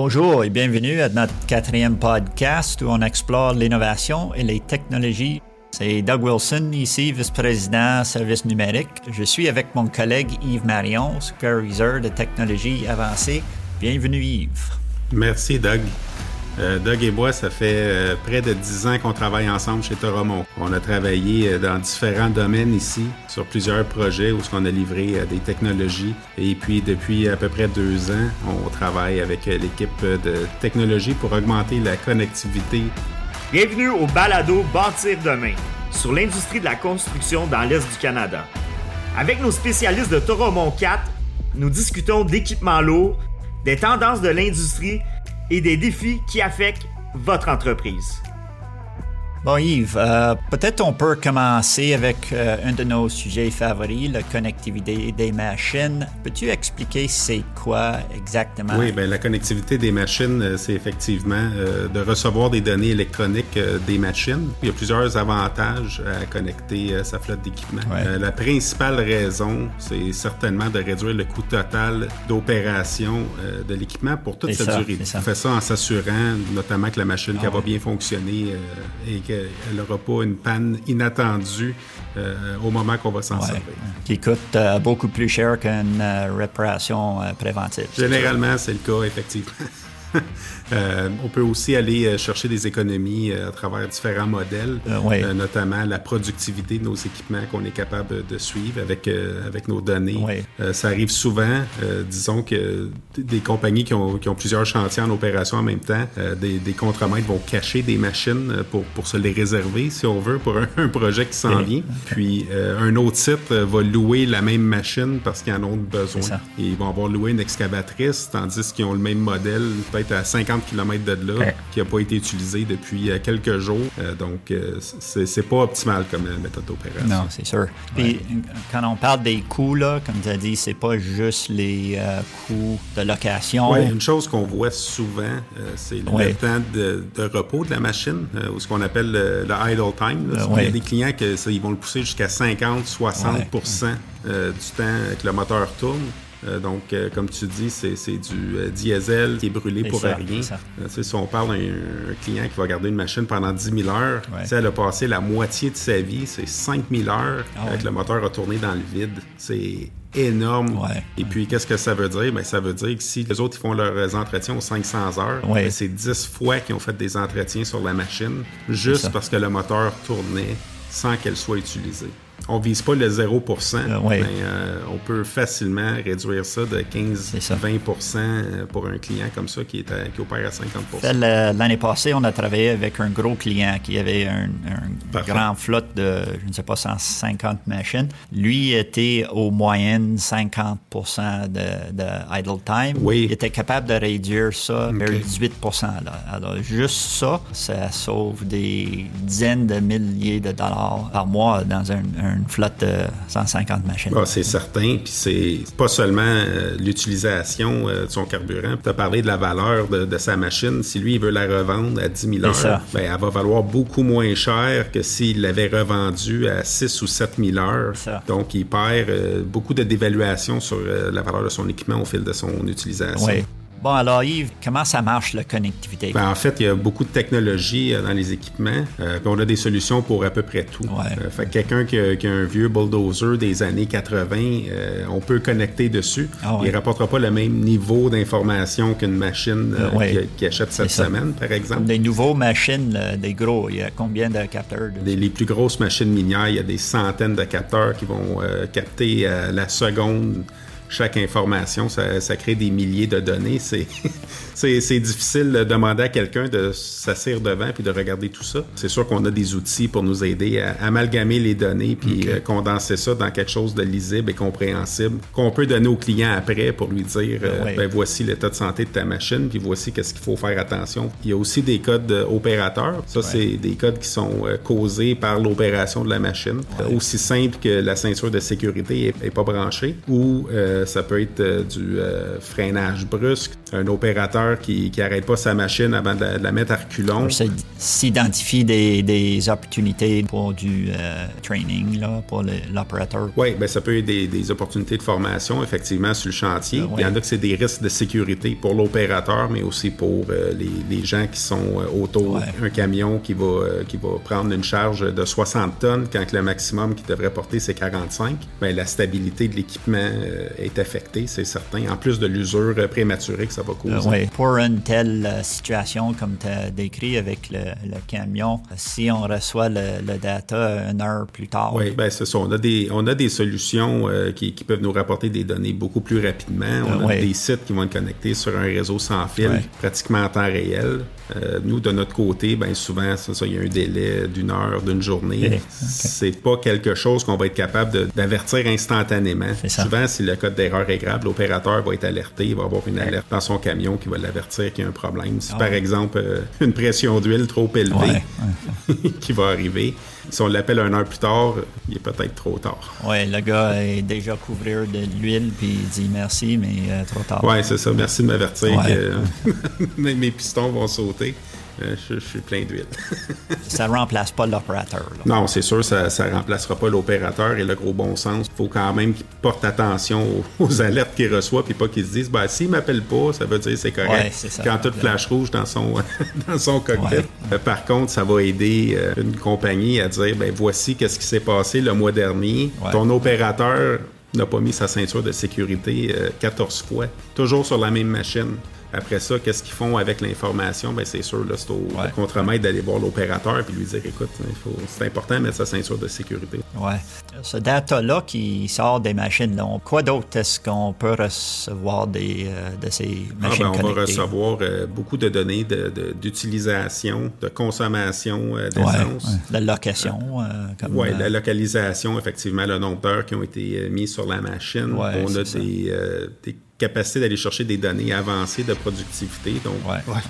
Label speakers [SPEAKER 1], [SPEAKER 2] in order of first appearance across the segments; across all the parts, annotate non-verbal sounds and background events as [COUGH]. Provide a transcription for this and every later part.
[SPEAKER 1] Bonjour et bienvenue à notre quatrième podcast où on explore l'innovation et les technologies. C'est Doug Wilson, ici, vice-président service numérique. Je suis avec mon collègue Yves Marion, superviseur de technologie avancée. Bienvenue Yves.
[SPEAKER 2] Merci Doug. Euh, Doug et moi, ça fait euh, près de dix ans qu'on travaille ensemble chez Toromont. On a travaillé euh, dans différents domaines ici, sur plusieurs projets où on a livré des technologies. Et puis, depuis à peu près deux ans, on travaille avec l'équipe de technologie pour augmenter la connectivité.
[SPEAKER 3] Bienvenue au balado Bâtir demain sur l'industrie de la construction dans l'Est du Canada. Avec nos spécialistes de Toromont 4, nous discutons d'équipements lourds, des tendances de l'industrie et des défis qui affectent votre entreprise.
[SPEAKER 1] Bon Yves, euh, peut-être on peut commencer avec euh, un de nos sujets favoris, la connectivité des machines. Peux-tu expliquer c'est quoi exactement?
[SPEAKER 2] Oui, bien, la connectivité des machines, euh, c'est effectivement de recevoir des données électroniques des machines. Il y a plusieurs avantages à connecter sa flotte d'équipement. la principale raison, c'est certainement de réduire le coût total d'opération de l'équipement pour toute sa durée. On fait ça en s'assurant notamment que la machine ah va bien fonctionner et qu'elle n'aura pas une panne inattendue euh, au moment qu'on va s'en servir.
[SPEAKER 1] Qui coûte euh, beaucoup plus cher qu'une euh, réparation préventive.
[SPEAKER 2] Généralement, c'est le cas, effectivement. [LAUGHS] Euh, on peut aussi aller euh, chercher des économies euh, à travers différents modèles, notamment la productivité de nos équipements qu'on est capable de suivre avec, avec nos données. ça arrive souvent, disons que des compagnies qui ont, qui ont, plusieurs chantiers en opération en même temps, des, des contremaîtres vont cacher des machines pour, pour se les réserver, si on veut, pour un, [LAUGHS] projet qui s'en vient. Puis un autre site va louer la même machine parce qu'ils en ont besoin. Et ils vont avoir loué une excavatrice, tandis qu'ils ont le même modèle, peut-être à 50 km de là, qui n'a pas été utilisé depuis euh, quelques jours. Euh, donc, euh, c'est pas optimal comme méthode d'opération.
[SPEAKER 1] Non, c'est sûr. Puis, quand on parle des coûts, là, comme tu as dit, c'est pas juste les coûts de location.
[SPEAKER 2] Oui, une chose qu'on voit souvent, c'est le temps de, repos de la machine, ou ce qu'on appelle le, idle time. Il y a des clients qui ils vont le pousser jusqu'à 50, 60% du temps que le moteur tourne. Euh, donc, euh, comme tu dis, c'est du euh, diesel qui est brûlé pour rien. si on parle d'un client qui va garder une machine pendant 10 000 heures, si elle a passé la moitié de sa vie, c'est 5 000 heures ah avec le moteur a tourné dans le vide. C'est énorme. Et puis, qu'est-ce que ça veut dire? Ben, ça veut dire que si les autres ils font leurs entretiens aux 500 heures, ben, c'est 10 fois qu'ils ont fait des entretiens sur la machine, juste parce que le moteur tournait sans qu'elle soit utilisée on vise pas le 0 euh, mais euh, on peut facilement réduire ça de 15-20% euh, pour un client comme ça qui, est qui opère à 50%
[SPEAKER 1] L'année passée, on a travaillé avec un gros client qui avait un, grand flotte de, je ne sais pas, 150 machines. Lui était au moyenne 50% de, idle time.
[SPEAKER 2] Oui.
[SPEAKER 1] Il était capable de réduire ça vers 18% Alors, juste ça, ça sauve des dizaines de milliers de dollars par mois dans un une flotte de 150 machines.
[SPEAKER 2] Ah, c'est certain. Puis c'est pas seulement euh, l'utilisation euh, de son carburant. Tu as parlé de la valeur de, sa machine. Si lui, il veut la revendre à 10 000 heures, ben, elle va valoir beaucoup moins cher que s'il l'avait revendue à 6 ou 7 000 heures. Donc, il perd euh, beaucoup de dévaluation sur la valeur de son équipement au fil de son utilisation.
[SPEAKER 1] Oui. Bon, alors Yves, comment ça marche la connectivité?
[SPEAKER 2] Ben, en fait, il y a beaucoup de technologies euh, dans les équipements. Euh, on a des solutions pour à peu près tout. Euh, fait quelqu'un qui, a un vieux bulldozer des années 80, on peut connecter dessus. Ah il ne rapportera pas le même niveau d'information qu'une machine qui, achète cette semaine, par exemple.
[SPEAKER 1] Des nouveaux machines, des gros, il y a combien de capteurs?
[SPEAKER 2] les plus grosses machines minières, il y a des centaines de capteurs qui vont capter la seconde chaque information, ça, ça, crée des milliers de données. [LAUGHS] C'est, c'est, difficile de demander à quelqu'un de s'asseoir devant puis de regarder tout ça. C'est sûr qu'on a des outils pour nous aider à amalgamer les données puis euh, condenser ça dans quelque chose de lisible et compréhensible qu'on peut donner au client après pour lui dire euh, ben, voici l'état de santé de ta machine puis voici qu'est-ce qu'il faut faire attention. Il y a aussi des codes opérateurs. Ça, c'est des codes qui sont euh, causés par l'opération de la machine. Aussi simple que la ceinture de sécurité est, pas branchée ou ça peut être du freinage brusque, un opérateur qui n'arrête pas sa machine avant de la, mettre à reculons.
[SPEAKER 1] S'identifier des, des, opportunités pour du training là, pour l'opérateur.
[SPEAKER 2] Oui, ben ça peut être des, des, opportunités de formation, effectivement, sur le chantier. Il y en a que c'est des risques de sécurité pour l'opérateur, mais aussi pour les, les, gens qui sont autour. Un camion qui va, qui va prendre une charge de 60 tonnes quand le maximum qui devrait porter c'est 45, bien, la stabilité de l'équipement euh, est affectée, c'est certain, en plus de l'usure prématurée que ça va causer.
[SPEAKER 1] oui. Pour une telle euh, situation comme tu as décrit avec le, camion, si on reçoit le, data une heure plus tard.
[SPEAKER 2] Oui, bien c'est ça. On a des, on a des solutions euh, qui, peuvent nous rapporter des données beaucoup plus rapidement. On a des sites qui vont être connectés sur un réseau sans fil, pratiquement en temps réel. nous, de notre côté, bien souvent, ça, il y a un délai d'une heure, d'une journée. C'est pas quelque chose qu'on va être capable d'avertir instantanément. Souvent, si le code d'erreur est grave, l'opérateur va être alerté, il va avoir une alerte dans son camion qui va l'avertir qu'il y a un problème. Si ah par exemple euh, une pression d'huile trop élevée [LAUGHS] qui va arriver, si on l'appelle une heure plus tard, il est peut-être trop tard.
[SPEAKER 1] Oui, le gars est déjà couvert de l'huile, puis il dit merci, mais euh, trop tard.
[SPEAKER 2] Oui, c'est ça. Merci de m'avertir que [LAUGHS] mes pistons vont sauter. Euh, je, suis plein d'huile. [LAUGHS]
[SPEAKER 1] ça remplace pas l'opérateur.
[SPEAKER 2] Non, c'est sûr, ça ne remplacera pas l'opérateur et le gros bon sens. Il faut quand même qu'il porte attention [LAUGHS] aux, alertes qu'il reçoit, puis pas qu'il se dise, bah, s'il m'appelle pas, ça veut dire c'est correct. quand tout flash rouge dans son, [LAUGHS] dans son cockpit. Euh, par contre, ça va aider euh, une compagnie à dire, ben voici qu'est-ce qui s'est passé le mois dernier. Ton opérateur n'a pas mis sa ceinture de sécurité 14 fois, toujours sur la même machine. Après ça, qu'est-ce qu'ils font avec l'information? Ben, c'est sûr, là, c'est au contremaître d'aller voir l'opérateur et lui dire écoute, c'est important de mettre sa ceinture de sécurité.
[SPEAKER 1] Oui. Ce data-là qui sort des machines, là, quoi d'autre est-ce qu'on peut recevoir des, euh, de ces machines?
[SPEAKER 2] Ah, on va recevoir euh, beaucoup de données d'utilisation, de, consommation euh, d'essence.
[SPEAKER 1] La location.
[SPEAKER 2] oui, la localisation, effectivement, le nombre d'heures qui ont été mis sur la machine. on a des, des capacité d'aller chercher des données avancées de productivité. Donc,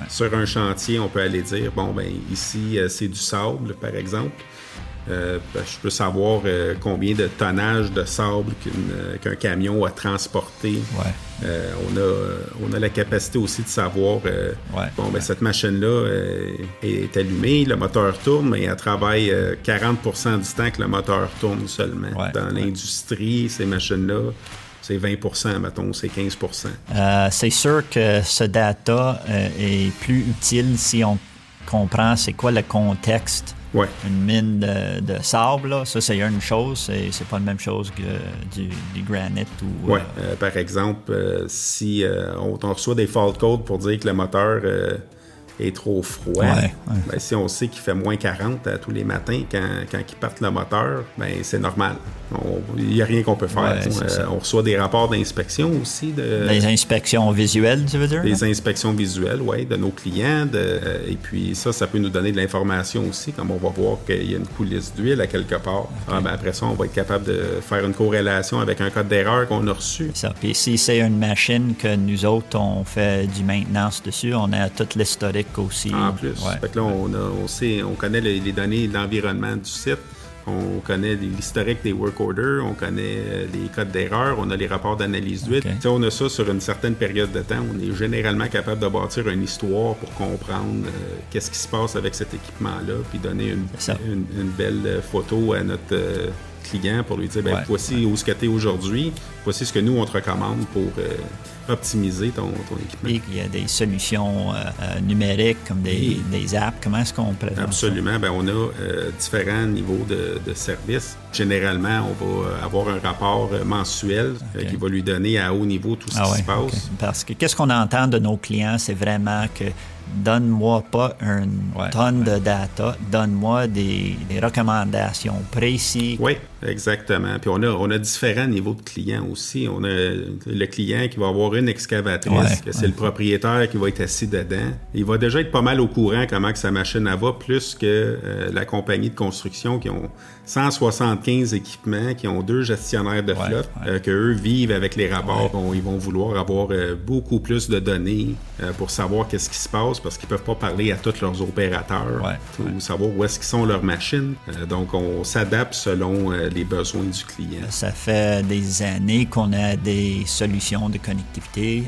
[SPEAKER 2] sur un chantier, on peut aller dire, bon, ben ici, euh, c'est du sable, par exemple. Euh, ben, je peux savoir euh, combien de tonnage de sable qu'un camion a transporté. on, a, on a la capacité aussi de savoir, bon, ben, cette machine-là est allumée, le moteur tourne, mais elle travaille 40% du temps que le moteur tourne seulement. Dans l'industrie, ces machines-là, c'est 20% mettons, c'est 15%
[SPEAKER 1] euh, C'est sûr que ce data euh, est plus utile si on comprend c'est quoi le contexte. Une mine de, sable, ça c'est une chose, c'est pas la même chose que du, du granite ou.
[SPEAKER 2] Euh, par exemple, si on, on, reçoit des fault codes pour dire que le moteur est trop froid. Ben, si on sait qu'il fait moins 40 à tous les matins quand, quand ils partent le moteur, ben, c'est normal. Il n'y a rien qu'on peut faire. Euh, on reçoit des rapports d'inspection aussi. De,
[SPEAKER 1] des inspections visuelles, tu veux dire?
[SPEAKER 2] Des inspections visuelles, oui, de nos clients. De, et puis ça, ça peut nous donner de l'information aussi, comme on va voir qu'il y a une coulisse d'huile à quelque part. Ah, ben, après ça, on va être capable de faire une corrélation avec un code d'erreur qu'on a reçu.
[SPEAKER 1] Ça. Puis si c'est une machine que nous autres, on fait du maintenance dessus, on a tout l'historique aussi.
[SPEAKER 2] En plus. Fait que là, on, on, sait, on connaît les, les données d'environnement du site. On connaît l'historique des work orders, on connaît euh, les codes d'erreur, on a les rapports d'analyse d'huile. Si On a ça sur une certaine période de temps. On est généralement capable de bâtir une histoire pour comprendre euh, qu'est-ce qui se passe avec cet équipement-là, puis donner une, belle photo à notre euh, client pour lui dire ben, voici où ce que tu es aujourd'hui, voici ce que nous on te recommande pour optimiser ton, équipement.
[SPEAKER 1] il y a des solutions euh, euh, numériques comme des, apps. Comment est-ce qu'on présente
[SPEAKER 2] Absolument. Ben, on a euh, différents niveaux de, de services. Généralement, on va avoir un rapport mensuel qui va lui donner à haut niveau tout ce ah qui se passe.
[SPEAKER 1] Parce que qu'est-ce qu'on entend de nos clients, c'est vraiment que donne-moi pas une tonne de data, donne-moi des, recommandations précises.
[SPEAKER 2] Oui, exactement. Puis on a, on a différents niveaux de clients aussi. On a le client qui va avoir une excavatrice, que c'est le propriétaire qui va être assis dedans. Il va déjà être pas mal au courant comment que sa machine va, plus que euh, la compagnie de construction qui ont 175 équipements, qui ont deux gestionnaires de flotte, euh, que eux vivent avec les rapports. ils vont vouloir avoir euh, beaucoup plus de données pour savoir qu'est-ce qui se passe parce qu'ils peuvent pas parler à tous leurs opérateurs ou savoir où est-ce qu'ils sont leurs machines. Euh, donc, on s'adapte selon euh, les besoins du client.
[SPEAKER 1] Ça fait des années qu'on a des solutions de connectivité.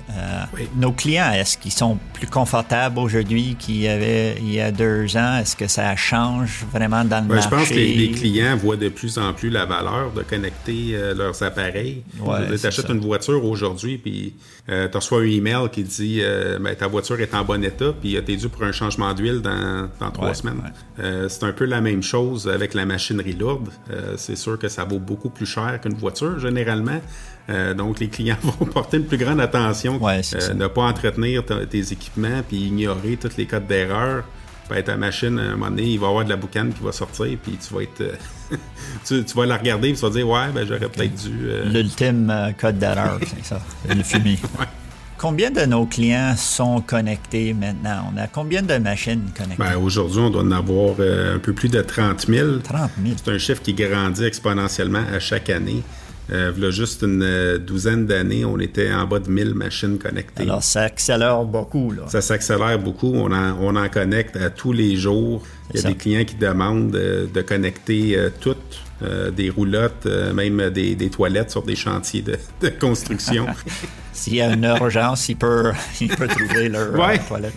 [SPEAKER 1] Nos clients, est-ce qu'ils sont plus confortables aujourd'hui qu'il y avait il y a deux ans? Est-ce que ça change vraiment dans le marché?
[SPEAKER 2] Je pense que les, clients voient de plus en plus la valeur de connecter leurs appareils. tu achètes une voiture aujourd'hui, puis tu reçois un email qui dit ben, ta voiture est en bon état, puis tu es dû pour un changement d'huile dans, trois semaines. Euh, c'est un peu la même chose avec la machinerie lourde. Euh, c'est sûr que ça vaut beaucoup plus cher qu'une voiture, généralement. Euh, donc, les clients [LAUGHS] vont porter une plus grande attention, ne pas entretenir tes équipements, puis ignorer tous les codes d'erreur. Ben, ta machine, à un moment donné, il va y avoir de la boucane qui va sortir, puis tu vas être. [LAUGHS] tu, vas la regarder, et tu vas dire, ouais, ben, j'aurais peut-être dû.
[SPEAKER 1] L'ultime code d'erreur, c'est ça, le fumier. [LAUGHS] Combien de nos clients sont connectés maintenant? On a combien de machines connectées?
[SPEAKER 2] Ben, aujourd'hui, on doit en avoir euh, un peu plus de 30 000.
[SPEAKER 1] 30 000.
[SPEAKER 2] C'est un chiffre qui grandit exponentiellement à chaque année. Euh, il y a juste une euh, douzaine d'années, on était en bas de 1000 machines connectées.
[SPEAKER 1] Alors, ça accélère beaucoup. Là.
[SPEAKER 2] Ça s'accélère beaucoup. On en, on en connecte à tous les jours. Il y a des clients qui demandent de connecter toutes euh, des roulottes, euh, même des, toilettes sur des chantiers de, construction. [LAUGHS]
[SPEAKER 1] S'il y a une urgence, il peut, il peut trouver leur
[SPEAKER 2] euh,
[SPEAKER 1] toilette.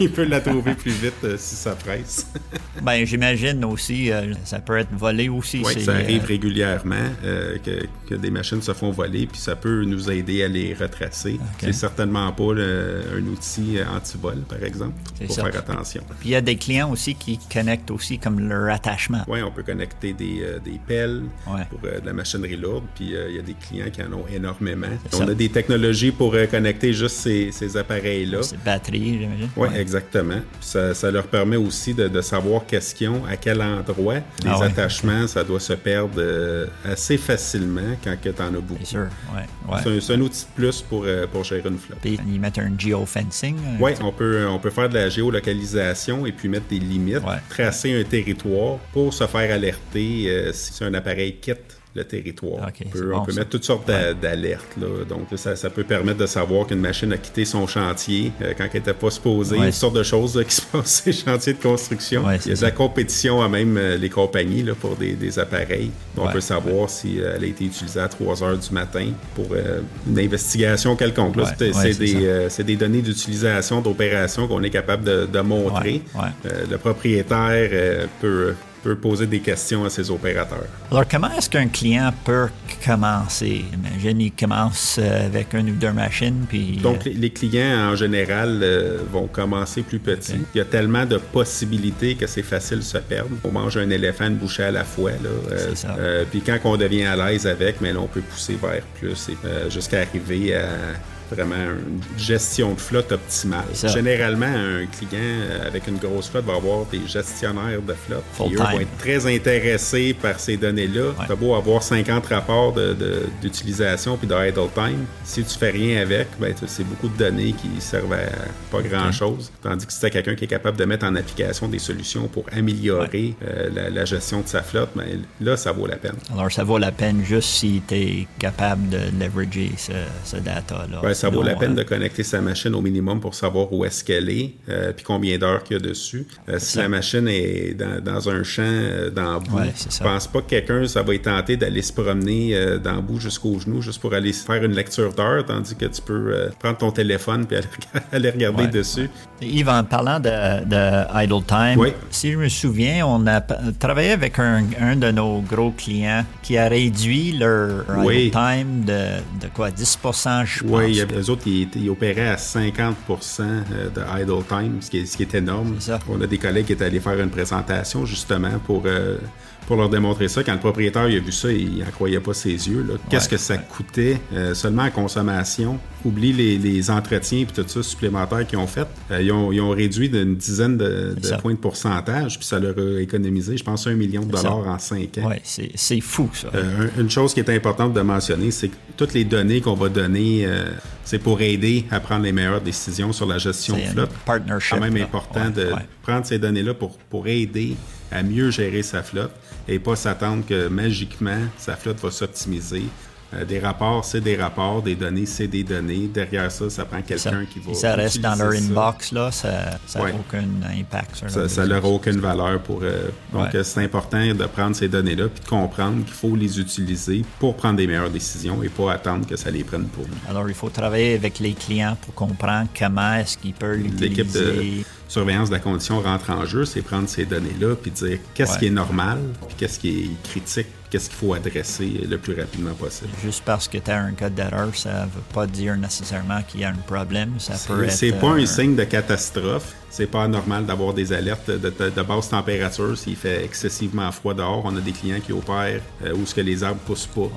[SPEAKER 2] Il peut, la trouver plus vite si ça presse. [LAUGHS]
[SPEAKER 1] ben, j'imagine aussi, ça peut être volé aussi.
[SPEAKER 2] Oui, ça arrive régulièrement que, des machines se font voler, puis ça peut nous aider à les retracer. C'est certainement pas un outil anti-vol, par exemple, pour faire attention.
[SPEAKER 1] Puis il y a des clients aussi qui connectent aussi comme leur attachement.
[SPEAKER 2] Oui, on peut connecter des, des pelles pour euh, de la machinerie lourde. Puis euh, il y a des clients qui en ont énormément. On a des technologies pour euh, connecter juste ces, ces appareils-là.
[SPEAKER 1] Ces batteries, j'imagine.
[SPEAKER 2] Oui, exactement. Ça, ça, leur permet aussi de, de savoir qu'est-ce qu'ils ont, à quel endroit. Les ah attachements, ça doit se perdre assez facilement quand tu en as beaucoup.
[SPEAKER 1] C'est sûr,
[SPEAKER 2] C'est un, outil de plus pour, pour gérer une flotte.
[SPEAKER 1] Puis ils mettent un geofencing.
[SPEAKER 2] Oui, on peut, on peut faire de la géolocalisation et puis mettre des limites, tracer un territoire pour se faire alerter c'est un appareil kit le territoire. on peut, mettre toutes sortes d'alertes. Donc, ça, ça, peut permettre de savoir qu'une machine a quitté son chantier euh, quand elle n'était pas supposée. Toutes sortes de choses [LAUGHS] qui se passent sur les chantiers de construction. Il y a de la compétition à même euh, les compagnies là, pour des, appareils. On peut savoir si euh, elle a été utilisée à 3 heures du matin pour une investigation quelconque. C'est des, des, données d'utilisation, d'opération qu'on est capable de, de montrer. le propriétaire peut peut poser des questions à ses opérateurs.
[SPEAKER 1] Alors, comment est-ce qu'un client peut commencer? Imagine, il commence euh, avec une ou deux machines, puis...
[SPEAKER 2] Euh, Donc, les clients, en général, euh, vont commencer plus petits. Il y a tellement de possibilités que c'est facile de se perdre. On mange un éléphant une bouchée à la fois, là. puis quand on devient à l'aise avec, mais là, on peut pousser vers plus, jusqu'à arriver à vraiment une gestion de flotte optimale. Généralement, un client euh, avec une grosse flotte va avoir des gestionnaires de flotte qui eux, vont être très intéressés par ces données-là. Tu as beau avoir 50 rapports d'utilisation puis de idle time. Si tu fais rien avec, ben, c'est beaucoup de données qui servent à pas grand-chose. Tandis que si tu quelqu'un qui est capable de mettre en application des solutions pour améliorer euh, la, gestion de sa flotte, ben, là, ça vaut la peine.
[SPEAKER 1] Alors, ça vaut la peine juste si tu es capable de leverager ce, data-là
[SPEAKER 2] ça vaut la peine de connecter sa machine au minimum pour savoir où est-ce qu'elle est, euh, puis combien d'heures qu'il y a dessus. Euh, si la machine est dans, un champ euh, dans le bout, je pense pas que quelqu'un, ça va être tenté d'aller se promener dans le bout jusqu'au genou juste pour aller faire une lecture d'heure, tandis que tu peux prendre ton téléphone puis aller, [LAUGHS] regarder dessus.
[SPEAKER 1] Yves, en parlant de, idle time, si je me souviens, on a travaillé avec un, de nos gros clients qui a réduit leur idle time de, de quoi, 10 je pense.
[SPEAKER 2] Les autres, ils, opéraient à 50% euh, de idle time, ce qui est, ce qui est énorme. On a des collègues qui étaient allés faire une présentation justement pour euh, pour leur démontrer ça. Quand le propriétaire a vu ça, il n'en croyait pas ses yeux. Qu'est-ce que ça coûtait euh, seulement en consommation? Oublie les, entretiens et tout ça supplémentaires qu'ils ont fait. Euh, ils, ont, réduit d'une dizaine de, points de pourcentage, puis ça leur a économisé, je pense, un million de dollars en cinq ans.
[SPEAKER 1] Oui, c'est fou, ça.
[SPEAKER 2] Euh, une chose qui est importante de mentionner, c'est que toutes les données qu'on va donner, c'est pour aider à prendre les meilleures décisions sur la gestion de flotte. C'est quand même important de prendre ces données-là pour, pour aider à mieux gérer sa flotte et pas s'attendre que magiquement sa flotte va s'optimiser Euh, des rapports, c'est des rapports, des données, c'est des données. Derrière ça, ça prend quelqu'un qui va.
[SPEAKER 1] Ça reste dans leur inbox, là, ça n'a aucun impact sur
[SPEAKER 2] Ça Ça n'aura aucune valeur pour. eux. donc, c'est important de prendre ces données-là puis de comprendre qu'il faut les utiliser pour prendre des meilleures décisions et pas attendre que ça les prenne pour nous.
[SPEAKER 1] Alors, il faut travailler avec les clients pour comprendre comment est-ce qu'ils peuvent l'utiliser.
[SPEAKER 2] Surveillance de la condition rentre en jeu, c'est prendre ces données-là puis dire qu'est-ce qui est normal puis qu'est-ce qui est critique qu'est-ce qu'il faut adresser le plus rapidement possible.
[SPEAKER 1] Juste parce que tu as un code d'erreur, ça ne veut pas dire nécessairement qu'il y a un problème. Ça peut être.
[SPEAKER 2] C'est pas un signe de catastrophe c'est pas normal d'avoir des alertes de, basse température s'il fait excessivement froid dehors. On a des clients qui opèrent euh, où ce que les arbres poussent pas.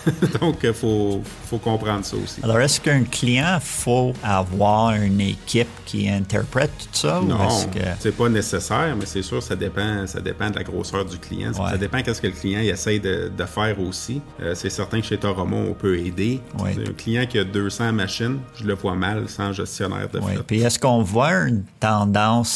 [SPEAKER 2] [LAUGHS] Donc, il faut, faut, comprendre ça aussi.
[SPEAKER 1] Alors, est-ce qu'un client faut avoir une équipe qui interprète tout ça?
[SPEAKER 2] Non, que... c'est pas nécessaire, mais c'est sûr, ça dépend, ça dépend de la grosseur du client. Ça dépend qu'est-ce que le client essaie de, de faire aussi. Euh, c'est certain que chez Toromont, on peut aider. Un client qui a 200 machines, je le vois mal sans gestionnaire de flotte.
[SPEAKER 1] Puis est-ce qu'on voit une tendances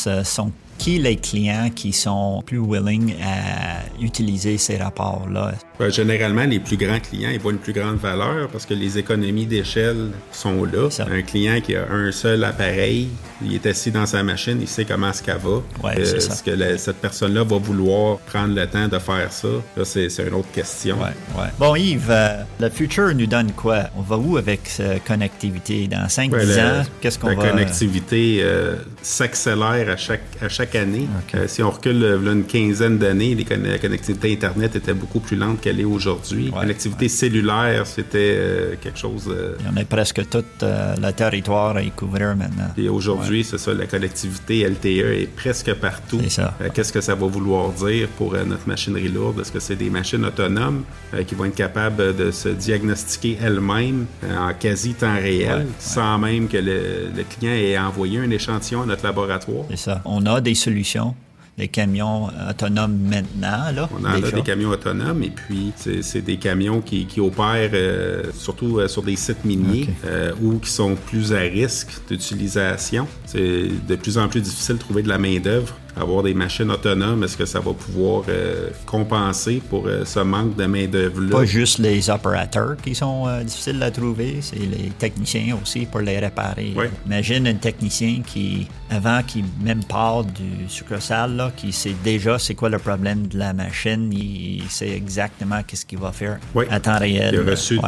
[SPEAKER 1] euh, sont qui les clients qui sont plus willing à utiliser ces rapports-là?
[SPEAKER 2] Ben, généralement, les plus grands clients, ils voient une plus grande valeur parce que les économies d'échelle sont là. Un client qui a un seul appareil, il est assis dans sa machine, il sait comment ce qu'elle va.
[SPEAKER 1] Ouais, euh, Est-ce
[SPEAKER 2] que cette personne-là va vouloir prendre le temps de faire ça? Là, c'est, une autre question.
[SPEAKER 1] Ouais, bon, Yves, euh, le futur nous donne quoi? On va où avec cette connectivité? Dans 5-10 ans, qu'est-ce qu'on
[SPEAKER 2] va... La connectivité euh, s'accélère à chaque, à chaque année. si on recule une quinzaine d'années, la connectivité Internet était beaucoup plus lente qu'elle est aujourd'hui. Ouais, Connectivité cellulaire, c'était quelque chose.
[SPEAKER 1] Il y en a presque tout le territoire à y couvrir maintenant.
[SPEAKER 2] Et aujourd'hui, c'est ça, la connectivité LTE est presque partout.
[SPEAKER 1] Ça.
[SPEAKER 2] Qu'est-ce que ça va vouloir dire pour notre machinerie lourde? Est-ce que c'est des machines autonomes qui vont être capables de se diagnostiquer elles-mêmes en quasi temps réel, sans même que le, le client ait envoyé un échantillon à notre laboratoire?
[SPEAKER 1] C'est ça. On a des solutions des camions autonomes maintenant. Là,
[SPEAKER 2] On en a des camions autonomes et puis c'est des camions qui, qui opèrent euh, surtout euh, sur des sites miniers euh, ou qui sont plus à risque d'utilisation. C'est de plus en plus difficile de trouver de la main-d'œuvre avoir des machines autonomes, est-ce que ça va pouvoir euh, compenser pour euh, ce manque de main-d'œuvre-là?
[SPEAKER 1] Pas juste les opérateurs qui sont euh, difficiles à trouver, c'est les techniciens aussi pour les réparer. Imagine un technicien qui, avant qu'il même part du succursale, là, qui sait déjà c'est quoi le problème de la machine, il sait exactement qu'est-ce qu'il va faire à temps réel.
[SPEAKER 2] Il a reçu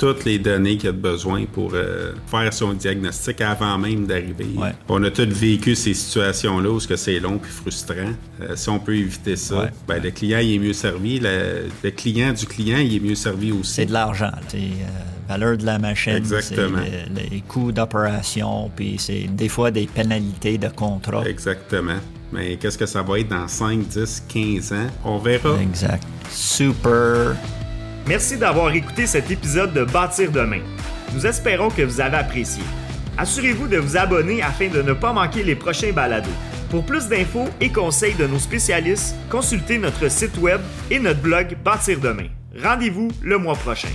[SPEAKER 2] toutes les données qu'il a besoin pour euh, faire son diagnostic avant même d'arriver. On a tous vécu ces situations-là où c'est long puis frustrant. Euh, si on peut éviter ça, ben, le client il est mieux servi. Le, client du client il est mieux servi aussi.
[SPEAKER 1] C'est de l'argent. C'est euh, valeur de la machine. Exactement. les coûts d'opération, puis c'est des fois des pénalités de contrat.
[SPEAKER 2] Exactement. Mais qu'est-ce que ça va être dans 5, 10, 15 ans? On verra.
[SPEAKER 1] Exact. Super.
[SPEAKER 3] Merci d'avoir écouté cet épisode de Bâtir demain. Nous espérons que vous avez apprécié. Assurez-vous de vous abonner afin de ne pas manquer les prochains balados. Pour plus d'infos et conseils de nos spécialistes, consultez notre site web et notre blog Bâtir demain. Rendez-vous le mois prochain.